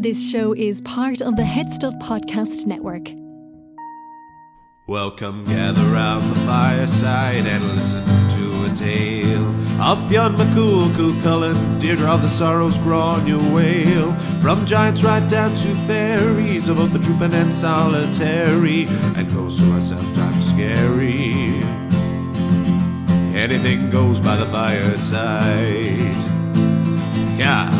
This show is part of the Head Stuff Podcast Network. Welcome, gather round the fireside and listen to a tale of Fionn McCool, Cú Chulainn, Deirdre of the Sorrows, Gráinne Mhaol. From giants right down to fairies, of both the drooping and solitary, and those who are sometimes scary. Anything goes by the fireside. Yeah.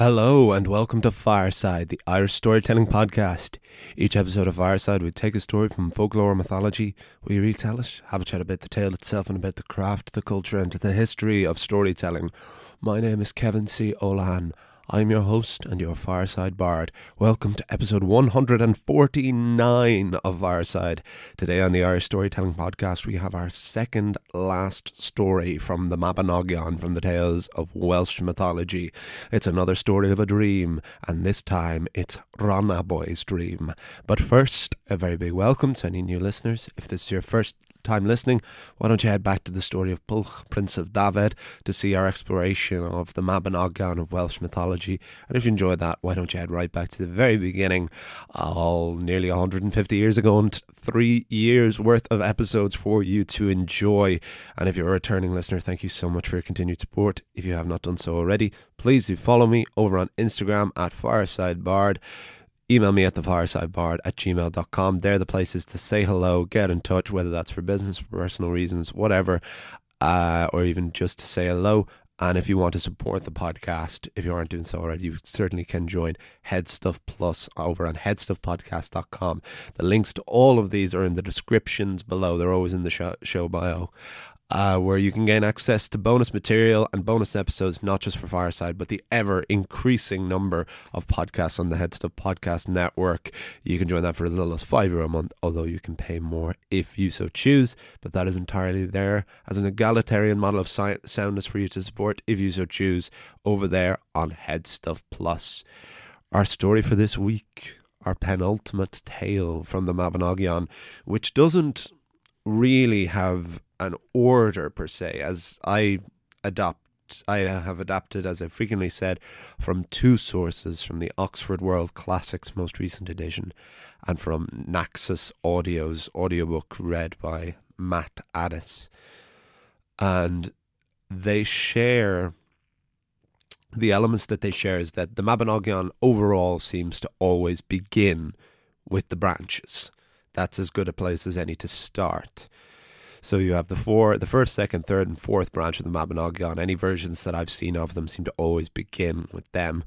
Hello and welcome to Fireside, the Irish storytelling podcast. Each episode of Fireside, we take a story from folklore or mythology, we retell it, have a chat about the tale itself and about the craft, the culture, and the history of storytelling. My name is Kevin C. Olahan. I'm your host and your Fireside Bard. Welcome to episode 149 of Fireside. Today on the Irish Storytelling Podcast, we have our second last story from the Mabinogion from the tales of Welsh mythology. It's another story of a dream, and this time it's Rhonabwy's dream. But first, a very big welcome to any new listeners. If this is your first time listening, why don't you head back to the story of Pwyll, Prince of Dyfed, to see our exploration of the Mabinogion of Welsh mythology. And if you enjoyed that, why don't you head right back to the very beginning, all nearly 150 years ago, and three years worth of episodes for you to enjoy. And if you're a returning listener, thank you so much for your continued support. If you have not done so already, please do follow me over on Instagram at FiresideBard email me at thefiresidebard at gmail.com. They're the places to say hello, get in touch, whether that's for business, personal reasons, whatever, uh, or even just to say hello. And if you want to support the podcast, if you aren't doing so already, you certainly can join Headstuff Plus over on headstuffpodcast.com. The links to all of these are in the descriptions below. They're always in the show, show bio uh, where you can gain access to bonus material and bonus episodes, not just for Fireside, but the ever increasing number of podcasts on the Headstuff Podcast Network. You can join that for as little as five euro a month, although you can pay more if you so choose. But that is entirely there as an egalitarian model of si- soundness for you to support if you so choose over there on Headstuff Plus. Our story for this week, our penultimate tale from the Mabinogion, which doesn't really have an order per se, as I adopt. I have adapted, as I frequently said, from two sources from the Oxford World Classics most recent edition and from Naxos Audio's audiobook read by Matt Addis. And they share the elements that they share is that the Mabinogion overall seems to always begin with the branches. That's as good a place as any to start. So you have the four, the first, second, third, and fourth branch of the Mabinogion. Any versions that I've seen of them seem to always begin with them.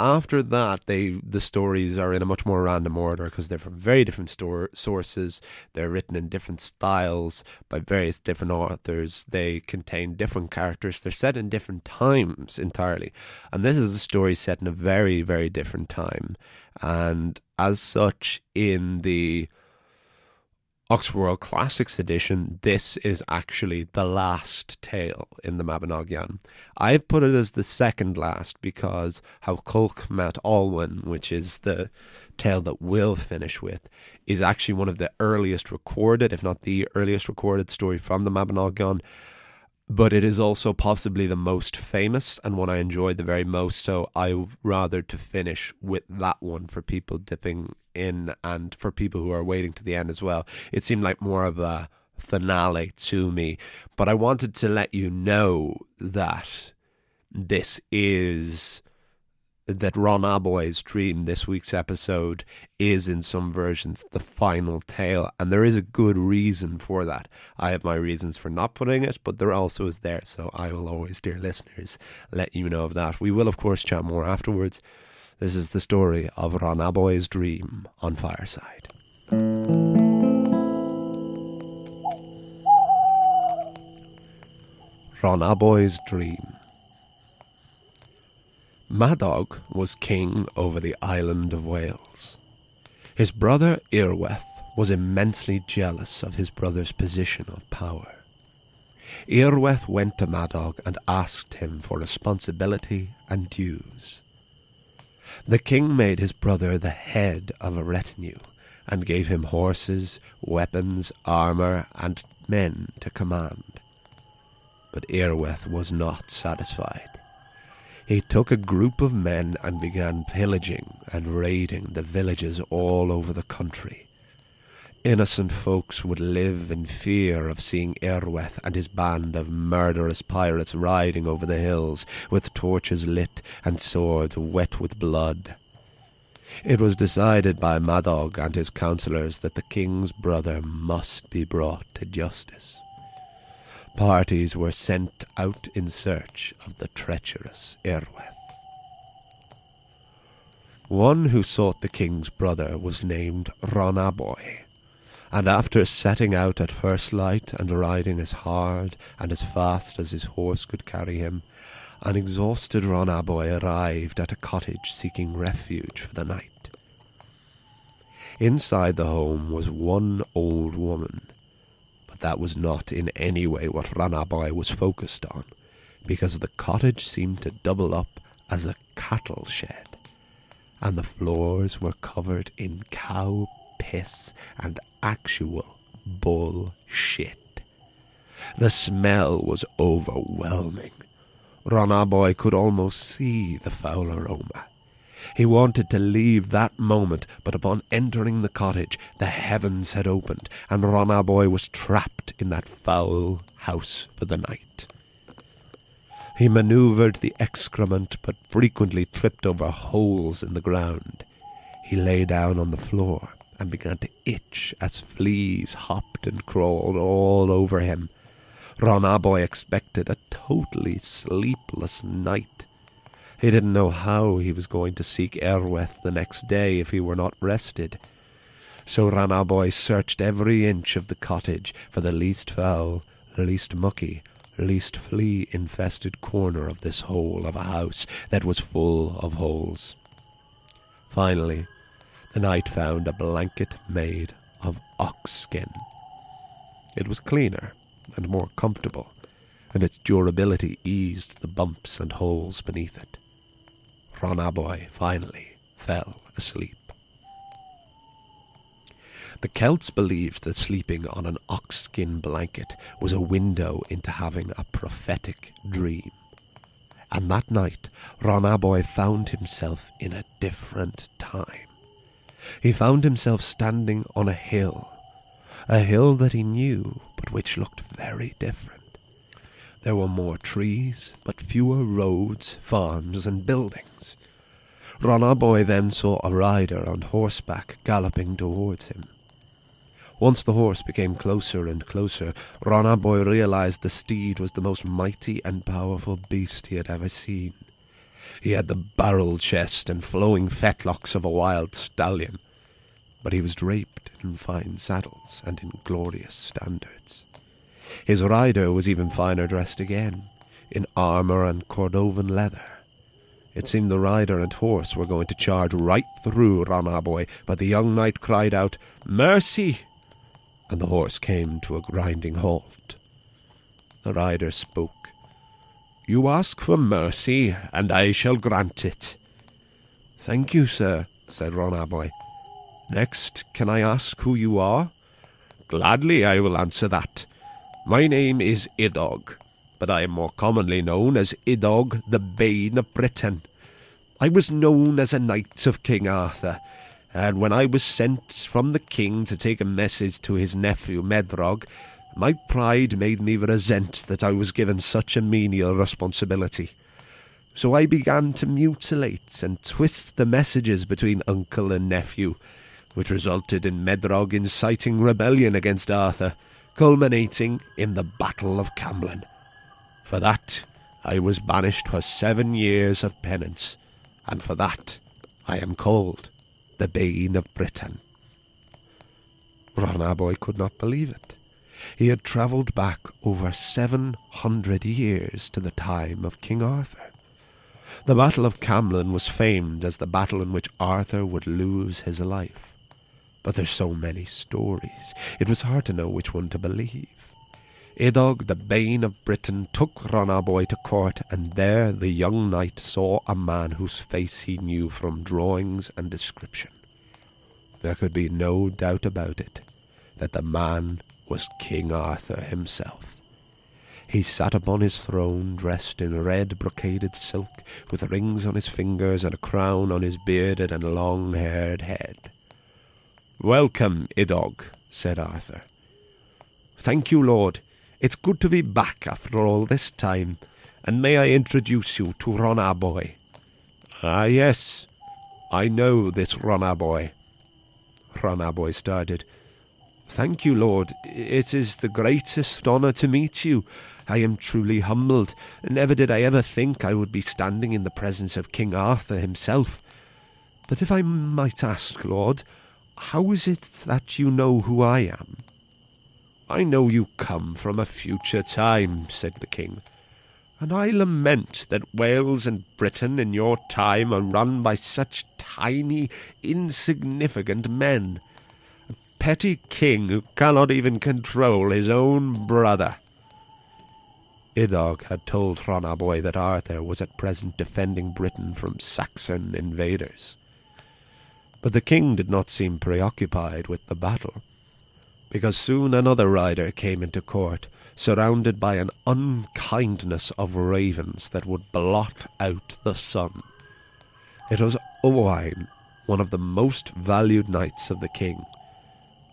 After that, they the stories are in a much more random order because they're from very different store, sources. They're written in different styles by various different authors. They contain different characters. They're set in different times entirely, and this is a story set in a very, very different time. And as such, in the Oxford World Classics edition, this is actually the last tale in the Mabinogion. I've put it as the second last because How Culhwch Met Olwen, which is the tale that we'll finish with, is actually one of the earliest recorded, if not the earliest recorded story from the Mabinogion. But it is also possibly the most famous and one I enjoyed the very most. So I rather to finish with that one for people dipping in and for people who are waiting to the end as well. It seemed like more of a finale to me. But I wanted to let you know that this is that Rhonabwy's dream this week's episode is in some versions the final tale. And there is a good reason for that. I have my reasons for not putting it but there also is there. So i will always dear listeners let you know of that. We will of course chat more afterwards. This is the story of Rhonabwy's dream on fireside. Rhonabwy's dream Madog was king over the island of Wales. His brother Iorwerth was immensely jealous of his brother's position of power. Iorwerth went to Madog and asked him for responsibility and dues. The king made his brother the head of a retinue and gave him horses, weapons, armour, and men to command. But Iorwerth was not satisfied. He took a group of men and began pillaging and raiding the villages all over the country. Innocent folks would live in fear of seeing Iorwerth and his band of murderous pirates riding over the hills with torches lit and swords wet with blood. It was decided by Madog and his councillors that the king's brother must be brought to justice. Parties were sent out in search of the treacherous Iorwerth. One who sought the king's brother was named Rhonabwy, and after setting out at first light and riding as hard and as fast as his horse could carry him, an exhausted Rhonabwy arrived at a cottage seeking refuge for the night. Inside the home was one old woman that was not in any way what Rhonabwy was focused on, because the cottage seemed to double up as a cattle shed, and the floors were covered in cow piss and actual bull shit. The smell was overwhelming. Rhonabwy could almost see the foul aroma. He wanted to leave that moment, but upon entering the cottage, the heavens had opened, and Rhonabwy was trapped in that foul house for the night. He manoeuvred the excrement, but frequently tripped over holes in the ground. He lay down on the floor and began to itch as fleas hopped and crawled all over him. Rhonabwy expected a totally sleepless night. He didn't know how he was going to seek Iorwerth the next day if he were not rested. So Rhonabwy searched every inch of the cottage for the least foul, least mucky, least flea infested corner of this hole of a house that was full of holes. Finally, the knight found a blanket made of ox skin. It was cleaner and more comfortable, and its durability eased the bumps and holes beneath it. Rhonabwy finally fell asleep. The Celts believed that sleeping on an ox skin blanket was a window into having a prophetic dream. And that night, Rhonabwy found himself in a different time. He found himself standing on a hill, a hill that he knew, but which looked very different. There were more trees, but fewer roads, farms, and buildings. Rhonabwy then saw a rider on horseback galloping towards him. Once the horse became closer and closer, Rhonabwy realized the steed was the most mighty and powerful beast he had ever seen. He had the barrel chest and flowing fetlocks of a wild stallion, but he was draped in fine saddles and in glorious standards. His rider was even finer dressed again, in armour and Cordovan leather. It seemed the rider and horse were going to charge right through Rhonabwy, but the young knight cried out, Mercy! And the horse came to a grinding halt. The rider spoke. You ask for mercy, and I shall grant it. Thank you, sir, said Rhonabwy. Next, can I ask who you are? Gladly I will answer that. My name is Idog, but I am more commonly known as Idog the Bane of Britain. I was known as a knight of King Arthur, and when I was sent from the king to take a message to his nephew Medrog, my pride made me resent that I was given such a menial responsibility. So I began to mutilate and twist the messages between uncle and nephew, which resulted in Medrog inciting rebellion against Arthur culminating in the Battle of Camlan. For that, I was banished for seven years of penance, and for that, I am called the Bane of Britain. Rhonabwy could not believe it. He had travelled back over seven hundred years to the time of King Arthur. The Battle of Camlan was famed as the battle in which Arthur would lose his life. But there's so many stories, it was hard to know which one to believe. Idog, the bane of Britain, took Rhonabwy to court, and there the young knight saw a man whose face he knew from drawings and description. There could be no doubt about it that the man was King Arthur himself. He sat upon his throne, dressed in red brocaded silk, with rings on his fingers and a crown on his bearded and long haired head. Welcome, Idog, said Arthur. Thank you, Lord, it's good to be back after all this time, and may I introduce you to Rhonabwy? Ah, yes, I know this Rhonabwy. Rhonabwy started. Thank you, Lord. It is the greatest honour to meet you. I am truly humbled. Never did I ever think I would be standing in the presence of King Arthur himself. But if I might ask, Lord, how is it that you know who I am? I know you come from a future time, said the king, and I lament that Wales and Britain in your time are run by such tiny, insignificant men. A petty king who cannot even control his own brother. Idog had told Rhonabwy that Arthur was at present defending Britain from Saxon invaders. But the king did not seem preoccupied with the battle because soon another rider came into court, surrounded by an unkindness of ravens that would blot out the sun. It was Owain, one of the most valued knights of the king.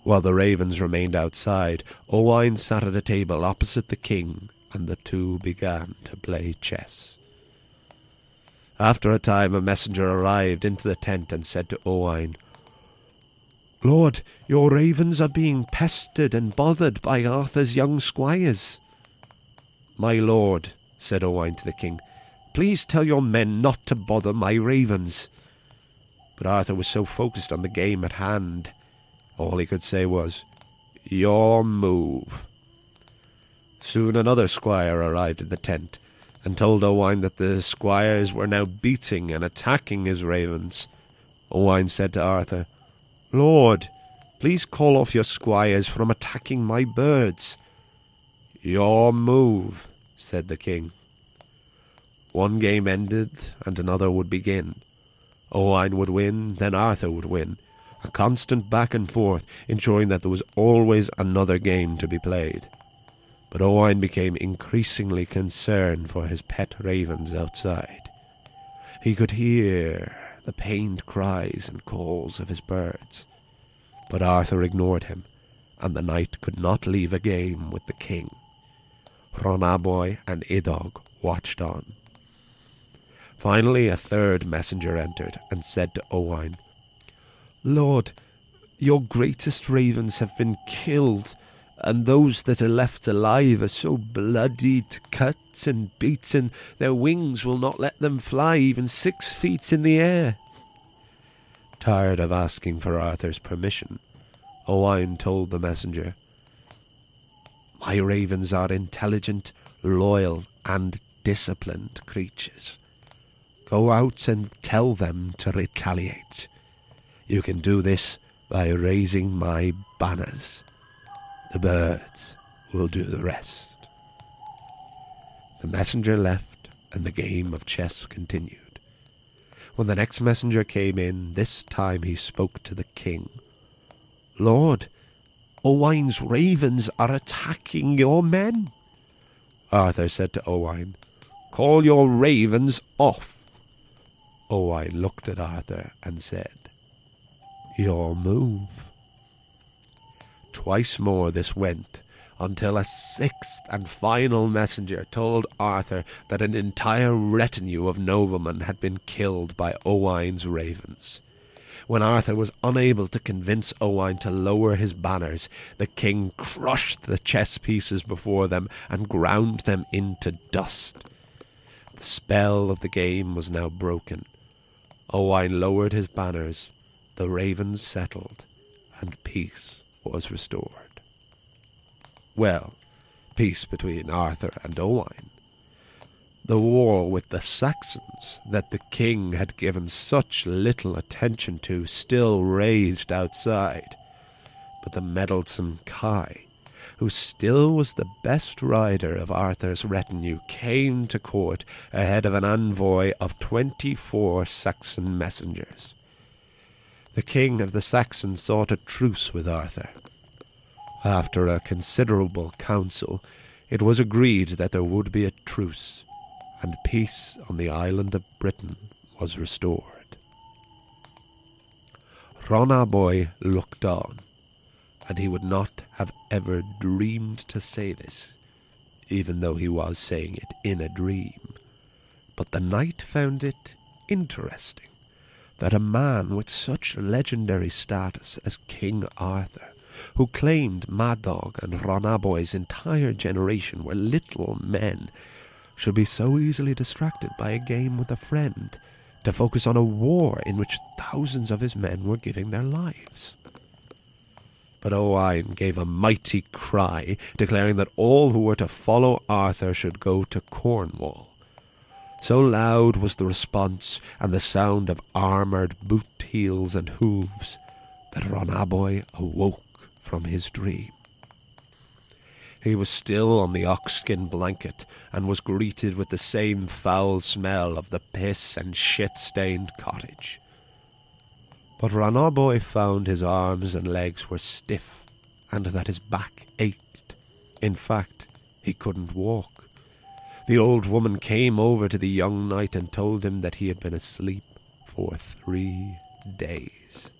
While the ravens remained outside, Owain sat at a table opposite the king, and the two began to play chess. After a time, a messenger arrived into the tent and said to Owain, Lord, your ravens are being pestered and bothered by Arthur's young squires. My lord, said Owain to the king, please tell your men not to bother my ravens. But Arthur was so focused on the game at hand, all he could say was, Your move. Soon another squire arrived in the tent, and told Owain that the squires were now beating and attacking his ravens. Owain said to Arthur, Lord, please call off your squires from attacking my birds. Your move, said the king. One game ended, and another would begin. Owain would win, then Arthur would win. A constant back and forth, ensuring that there was always another game to be played. But Owain became increasingly concerned for his pet ravens outside. He could hear the pained cries and calls of his birds. But Arthur ignored him, and the knight could not leave a game with the king. Rhonabwy and Idog watched on. Finally, a third messenger entered and said to Owain, Lord, your greatest ravens have been killed, and those that are left alive are so bloodied, cut, and beaten, their wings will not let them fly even six feet in the air. Tired of asking for Arthur's permission, Owain told the messenger, My ravens are intelligent, loyal, and disciplined creatures. Go out and tell them to retaliate. You can do this by raising my banners. The birds will do the rest. The messenger left, and the game of chess continued. When the next messenger came in, this time he spoke to the king. Lord, Owain's ravens are attacking your men. Arthur said to Owain, Call your ravens off. Owain looked at Arthur and said, Your move. Twice more this went, until a sixth and final messenger told Arthur that an entire retinue of noblemen had been killed by Owain's ravens. When Arthur was unable to convince Owain to lower his banners, the king crushed the chess pieces before them and ground them into dust. The spell of the game was now broken. Owain lowered his banners, the ravens settled, and peace was restored. Well, peace between Arthur and Owain. The war with the Saxons that the king had given such little attention to still raged outside. But the meddlesome Kai, who still was the best rider of Arthur's retinue, came to court ahead of an envoy of twenty four Saxon messengers. The king of the Saxons sought a truce with Arthur. After a considerable council, it was agreed that there would be a truce, and peace on the island of Britain was restored. Rhonabwy looked on, and he would not have ever dreamed to say this, even though he was saying it in a dream. But the knight found it interesting that a man with such legendary status as King Arthur, who claimed Madog and Rhonabwy's entire generation were little men, should be so easily distracted by a game with a friend to focus on a war in which thousands of his men were giving their lives. But Owain gave a mighty cry, declaring that all who were to follow Arthur should go to Cornwall. So loud was the response and the sound of armoured boot heels and hooves that Rhonabwy awoke from his dream. He was still on the oxskin blanket and was greeted with the same foul smell of the piss and shit stained cottage. But Rhonabwy found his arms and legs were stiff and that his back ached. In fact, he couldn't walk. The old woman came over to the young knight and told him that he had been asleep for three days.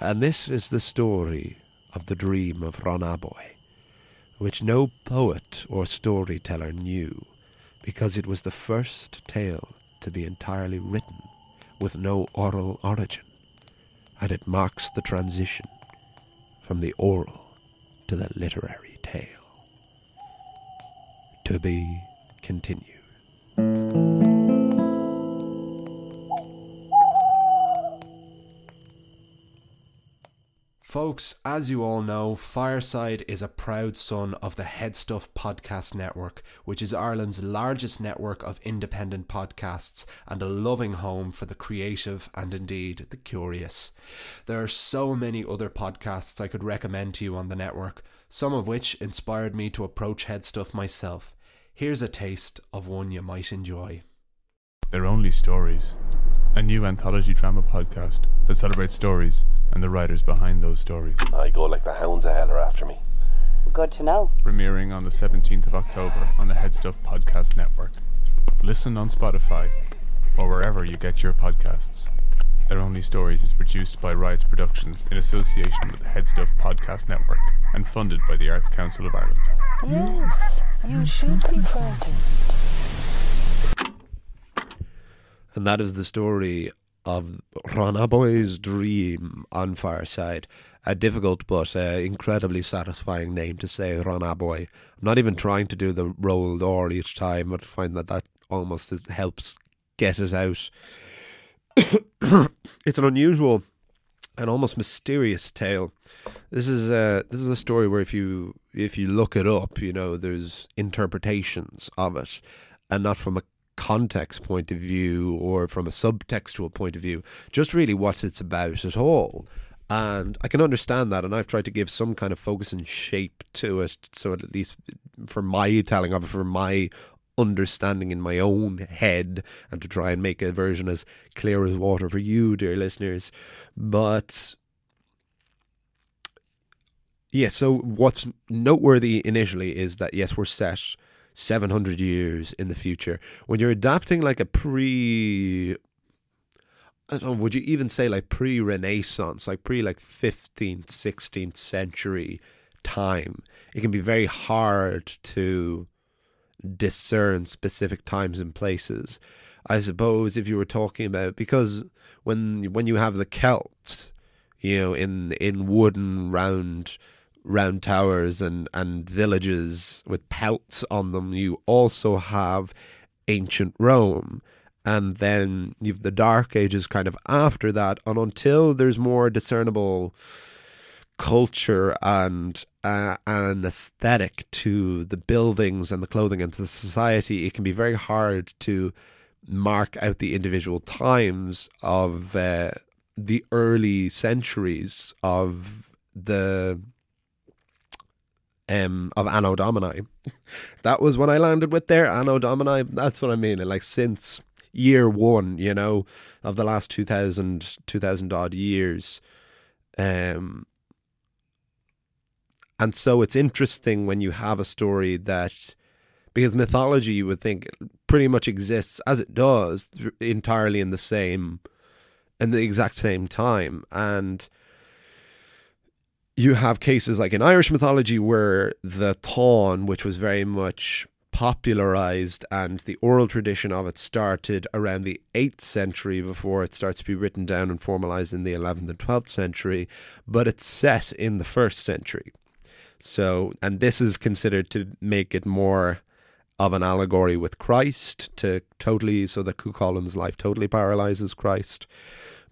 And this is the story of the dream of Rhonabwy which no poet or storyteller knew, because it was the first tale to be entirely written with no oral origin, and it marks the transition from the oral to the literary tale. To be continued. Folks, as you all know, Fireside is a proud son of the Headstuff Podcast Network, which is Ireland's largest network of independent podcasts and a loving home for the creative and indeed the curious. There are so many other podcasts I could recommend to you on the network, some of which inspired me to approach Headstuff myself. Here's a taste of one you might enjoy. They're only stories. A new anthology drama podcast that celebrates stories and the writers behind those stories. I go like the hounds of hell are after me. Good to know. Premiering on the 17th of October on the Headstuff Podcast Network. Listen on Spotify or wherever you get your podcasts. They're Only Stories is produced by Riots Productions in association with the Headstuff Podcast Network and funded by the Arts Council of Ireland. Yes, you should be frightened. And that is the story of Rhonabwy's dream on Fireside. A difficult but uh, incredibly satisfying name to say, Rhonabwy. I'm not even trying to do the rolled R each time, but I find that that almost helps get it out. it's an unusual and almost mysterious tale. This is a this is a story where if you if you look it up, you know there's interpretations of it, and not from a context point of view or from a subtextual point of view, just really what it's about at all. And I can understand that, and I've tried to give some kind of focus and shape to it, so at least for my telling of it, for my understanding in my own head, and to try and make a version as clear as water for you, dear listeners. But yeah, so what's noteworthy initially is that yes, we're set 700 years in the future. When you're adapting like a pre I don't know, would you even say like pre Renaissance, like pre like 15th, 16th century time, it can be very hard to discern specific times and places. I suppose if you were talking about because when when you have the Celts, you know, in in wooden round round towers and, and villages with pelts on them. You also have ancient Rome. And then you've the Dark Ages kind of after that, and until there's more discernible culture and uh, an aesthetic to the buildings and the clothing and to the society, it can be very hard to mark out the individual times of uh, the early centuries of the um of Anno Domini. that was what I landed with there, Anno Domini. That's what I mean. Like since year one, you know, of the last 2000, 2000 odd years. Um, and so it's interesting when you have a story that, because mythology you would think pretty much exists as it does entirely in the same, in the exact same time. And you have cases like in Irish mythology where the Táin, which was very much popularized and the oral tradition of it started around the 8th century before it starts to be written down and formalized in the 11th and 12th century, but it's set in the 1st century. So, and this is considered to make it more of an allegory with Christ to totally, so that Cuchulain's life totally paralyzes Christ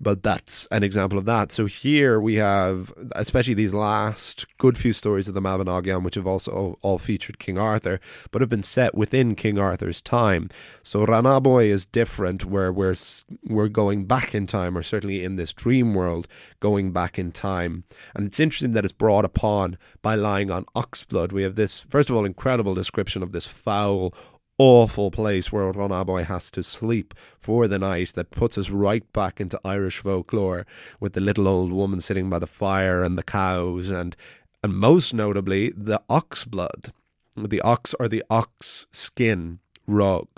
but that's an example of that. So here we have, especially these last good few stories of the Mabinogion, which have also all featured King Arthur, but have been set within King Arthur's time. So Rhonabwy is different, where we're we're going back in time, or certainly in this dream world, going back in time. And it's interesting that it's brought upon by lying on oxblood. We have this, first of all, incredible description of this foul awful place where Rhonabwy has to sleep for the night that puts us right back into Irish folklore with the little old woman sitting by the fire and the cows and and most notably the ox blood the ox or the ox skin rug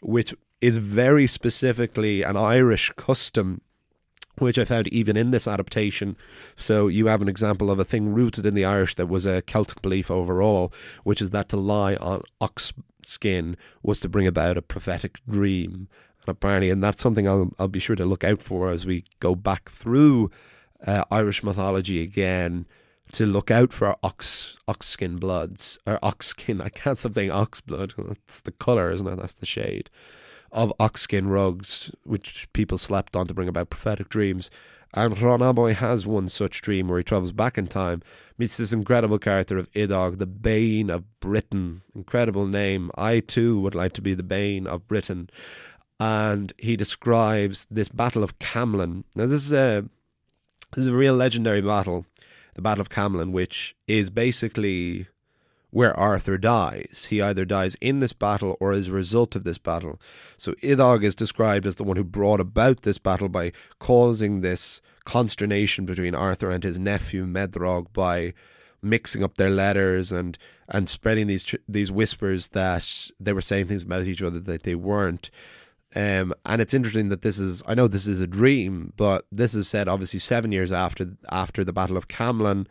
which is very specifically an Irish custom which I found even in this adaptation. So you have an example of a thing rooted in the Irish that was a Celtic belief overall, which is that to lie on ox skin was to bring about a prophetic dream. And apparently, and that's something I'll, I'll be sure to look out for as we go back through uh, Irish mythology again to look out for ox ox skin bloods or ox skin. I can't stop saying ox blood. That's the color, isn't it? That's the shade of ox skin rugs, which people slept on to bring about prophetic dreams. And Rhonabwy has one such dream where he travels back in time, meets this incredible character of Idog, the Bane of Britain. Incredible name. I too would like to be the Bane of Britain. And he describes this Battle of Camlan. Now, this is a, this is a real legendary battle, the Battle of Camlan, which is basically where Arthur dies. He either dies in this battle or as a result of this battle. So Idog is described as the one who brought about this battle by causing this consternation between Arthur and his nephew Medrog by mixing up their letters and and spreading these these whispers that they were saying things about each other that they weren't. Um, and it's interesting that this is I know this is a dream, but this is said obviously seven years after after the Battle of Camlan,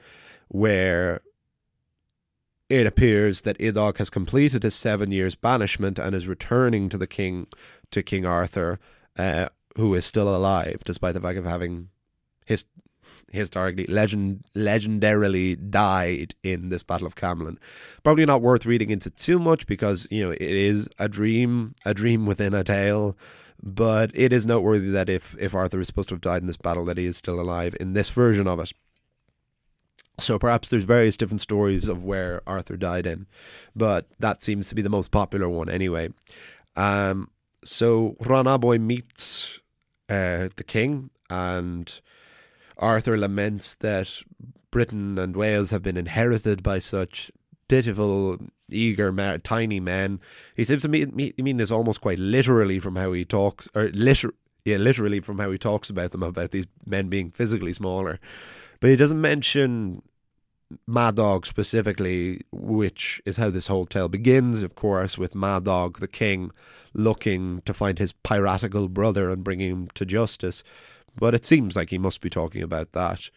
where it appears that Iddog has completed his seven years banishment and is returning to the king, to King Arthur, uh, who is still alive, despite the fact of having his historically legend legendarily died in this battle of Camlan. Probably not worth reading into too much because you know it is a dream, a dream within a tale. But it is noteworthy that if if Arthur is supposed to have died in this battle, that he is still alive in this version of it. So perhaps there's various different stories of where Arthur died in, but that seems to be the most popular one anyway. Um, so Rhonabwy meets uh, the king, and Arthur laments that Britain and Wales have been inherited by such pitiful, eager, tiny men. He seems to mean, mean this almost quite literally from how he talks, or liter- yeah, literally from how he talks about them, about these men being physically smaller. But he doesn't mention Madog specifically, which is how this whole tale begins, of course, with Madog, the king, looking to find his piratical brother and bring him to justice. But it seems like he must be talking about that.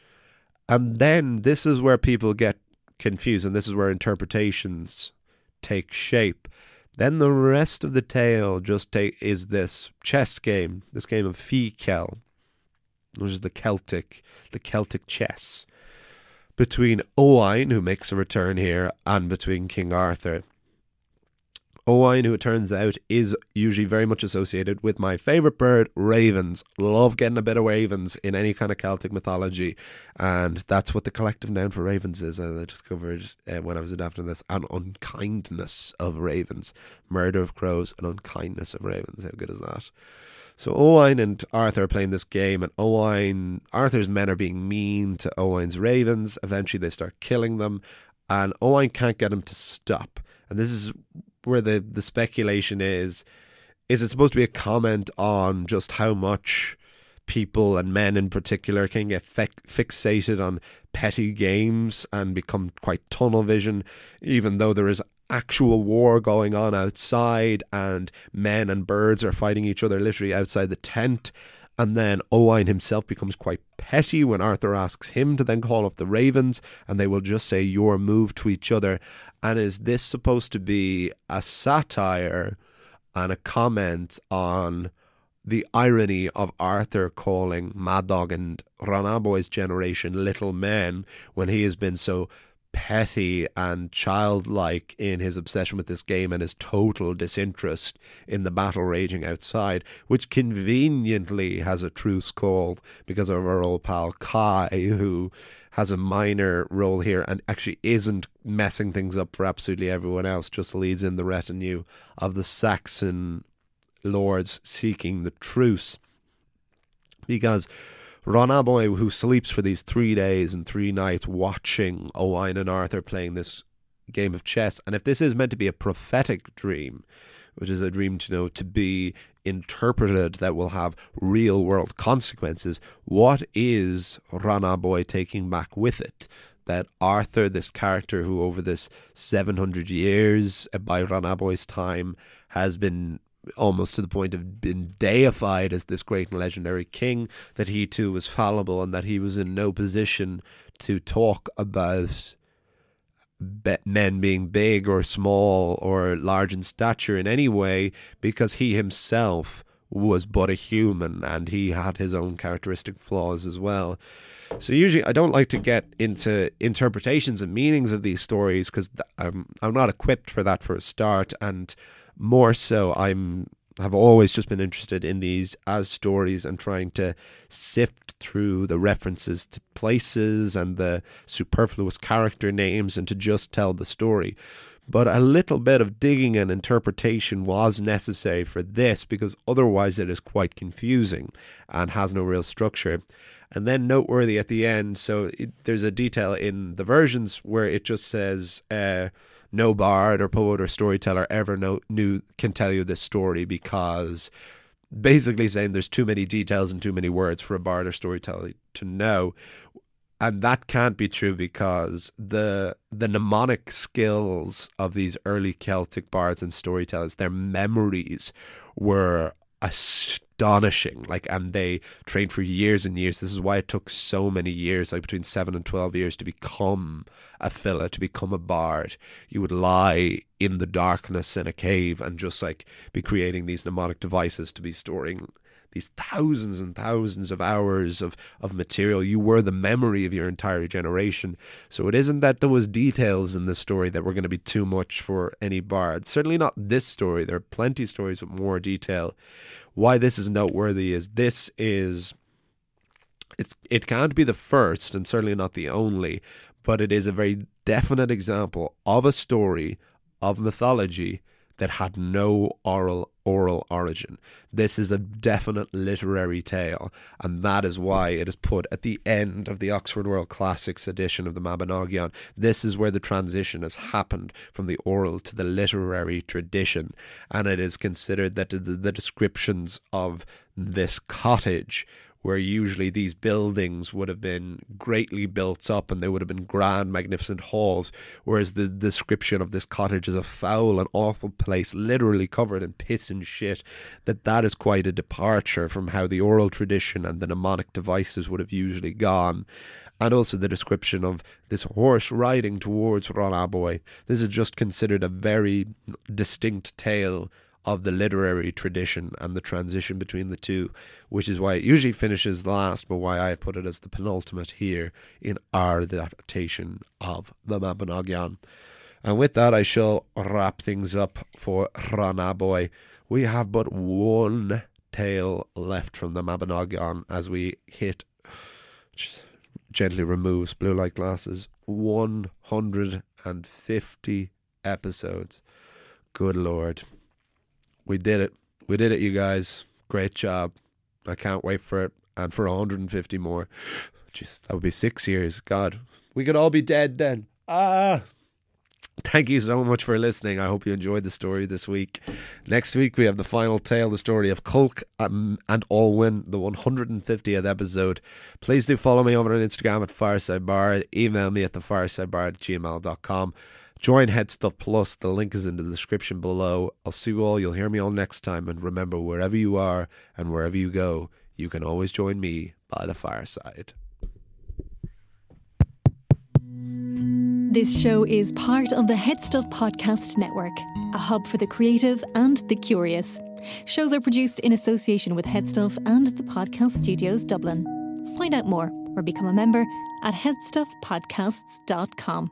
And then this is where people get confused, and this is where interpretations take shape. Then the rest of the tale just take, is this chess game, this game of fidchell, which is the Celtic, the Celtic chess between Owain, who makes a return here, and between King Arthur. Owain, who it turns out is usually very much associated with my favourite bird, ravens. Love getting a bit of ravens in any kind of Celtic mythology, and that's what the collective noun for ravens is. As I discovered uh, when I was adapting this, an unkindness of ravens, murder of crows, an unkindness of ravens. How good is that? So Owain and Arthur are playing this game, and Owain, Arthur's men are being mean to Owain's ravens. Eventually, they start killing them, and Owain can't get them to stop. And this is where the the speculation is: is it supposed to be a comment on just how much people and men in particular can get fi- fixated on petty games and become quite tunnel vision, even though there is actual war going on outside and men and birds are fighting each other literally outside the tent. And then Owain himself becomes quite petty when Arthur asks him to then call off the ravens, and they will just say your move to each other. And is this supposed to be a satire and a comment on the irony of Arthur calling Madog and Rhonabwy's generation little men when he has been so petty and childlike in his obsession with this game and his total disinterest in the battle raging outside, which conveniently has a truce call because of our old pal Kai, who has a minor role here and actually isn't messing things up for absolutely everyone else, just leads in the retinue of the Saxon lords seeking the truce. Because Rhonabwy, who sleeps for these three days and three nights watching Owain and Arthur playing this game of chess, and if this is meant to be a prophetic dream, which is a dream to know to be interpreted that will have real world consequences, what is Rhonabwy taking back with it? That Arthur, this character who over this 700 years uh, by Rhonabwy's time has been almost to the point of being deified as this great and legendary king, that he too was fallible and that he was in no position to talk about men being big or small or large in stature in any way because he himself was but a human and he had his own characteristic flaws as well. So usually I don't like to get into interpretations and meanings of these stories because I'm I'm not equipped for that for a start and more so I'm have always just been interested in these as stories and trying to sift through the references to places and the superfluous character names and to just tell the story. But a little bit of digging and interpretation was necessary for this because otherwise it is quite confusing and has no real structure. And then noteworthy at the end, so it, there's a detail in the versions where it just says, uh, no bard or poet or storyteller ever know, knew can tell you this story because basically saying there's too many details and too many words for a bard or storyteller to know. And that can't be true because the the mnemonic skills of these early Celtic bards and storytellers, their memories were astonishing. Like, and they trained for years and years. This is why it took so many years, like between seven and twelve years, to become a fella, to become a bard. You would lie in the darkness in a cave and just like be creating these mnemonic devices to be storing these thousands and thousands of hours of, of material. You were the memory of your entire generation. So it isn't that there was details in this story that were going to be too much for any bard. Certainly not this story. There are plenty of stories with more detail. Why this is noteworthy is this is it's it can't be the first and certainly not the only, but it is a very definite example of a story of mythology that had no oral oral origin. This is a definite literary tale, and that is why it is put at the end of the Oxford World Classics edition of the Mabinogion. This is where the transition has happened from the oral to the literary tradition, and it is considered that the, the descriptions of this cottage where usually these buildings would have been greatly built up and they would have been grand, magnificent halls, whereas the description of this cottage is a foul and awful place, literally covered in piss and shit, that that is quite a departure from how the oral tradition and the mnemonic devices would have usually gone. And also the description of this horse riding towards Rhonabwy. This is just considered a very distinct tale of the literary tradition and the transition between the two, which is why it usually finishes last, but why I put it as the penultimate here in our adaptation of the Mabinogion. And with that, I shall wrap things up for Rhonabwy. We have but one tale left from the Mabinogion as we hit gently removes blue light glasses. 150 episodes. Good lord. We did it. We did it, you guys. Great job. I can't wait for it. And for 150 more. Jeez, that would be six years. God, we could all be dead then. Ah. Thank you so much for listening. I hope you enjoyed the story this week. Next week, we have the final tale, the story of Kulk um, and Olwen, the 150th episode. Please do follow me over on Instagram at Fireside Bar. Email me at thefiresidebar at gmail.com. Join Head Stuff Plus. The link is in the description below. I'll see you all. You'll hear me all next time. And remember, wherever you are and wherever you go, you can always join me by the fireside. This show is part of the Head Stuff Podcast Network, a hub for the creative and the curious. Shows are produced in association with Headstuff and the Podcast Studios Dublin. Find out more or become a member at headstuffpodcasts.com.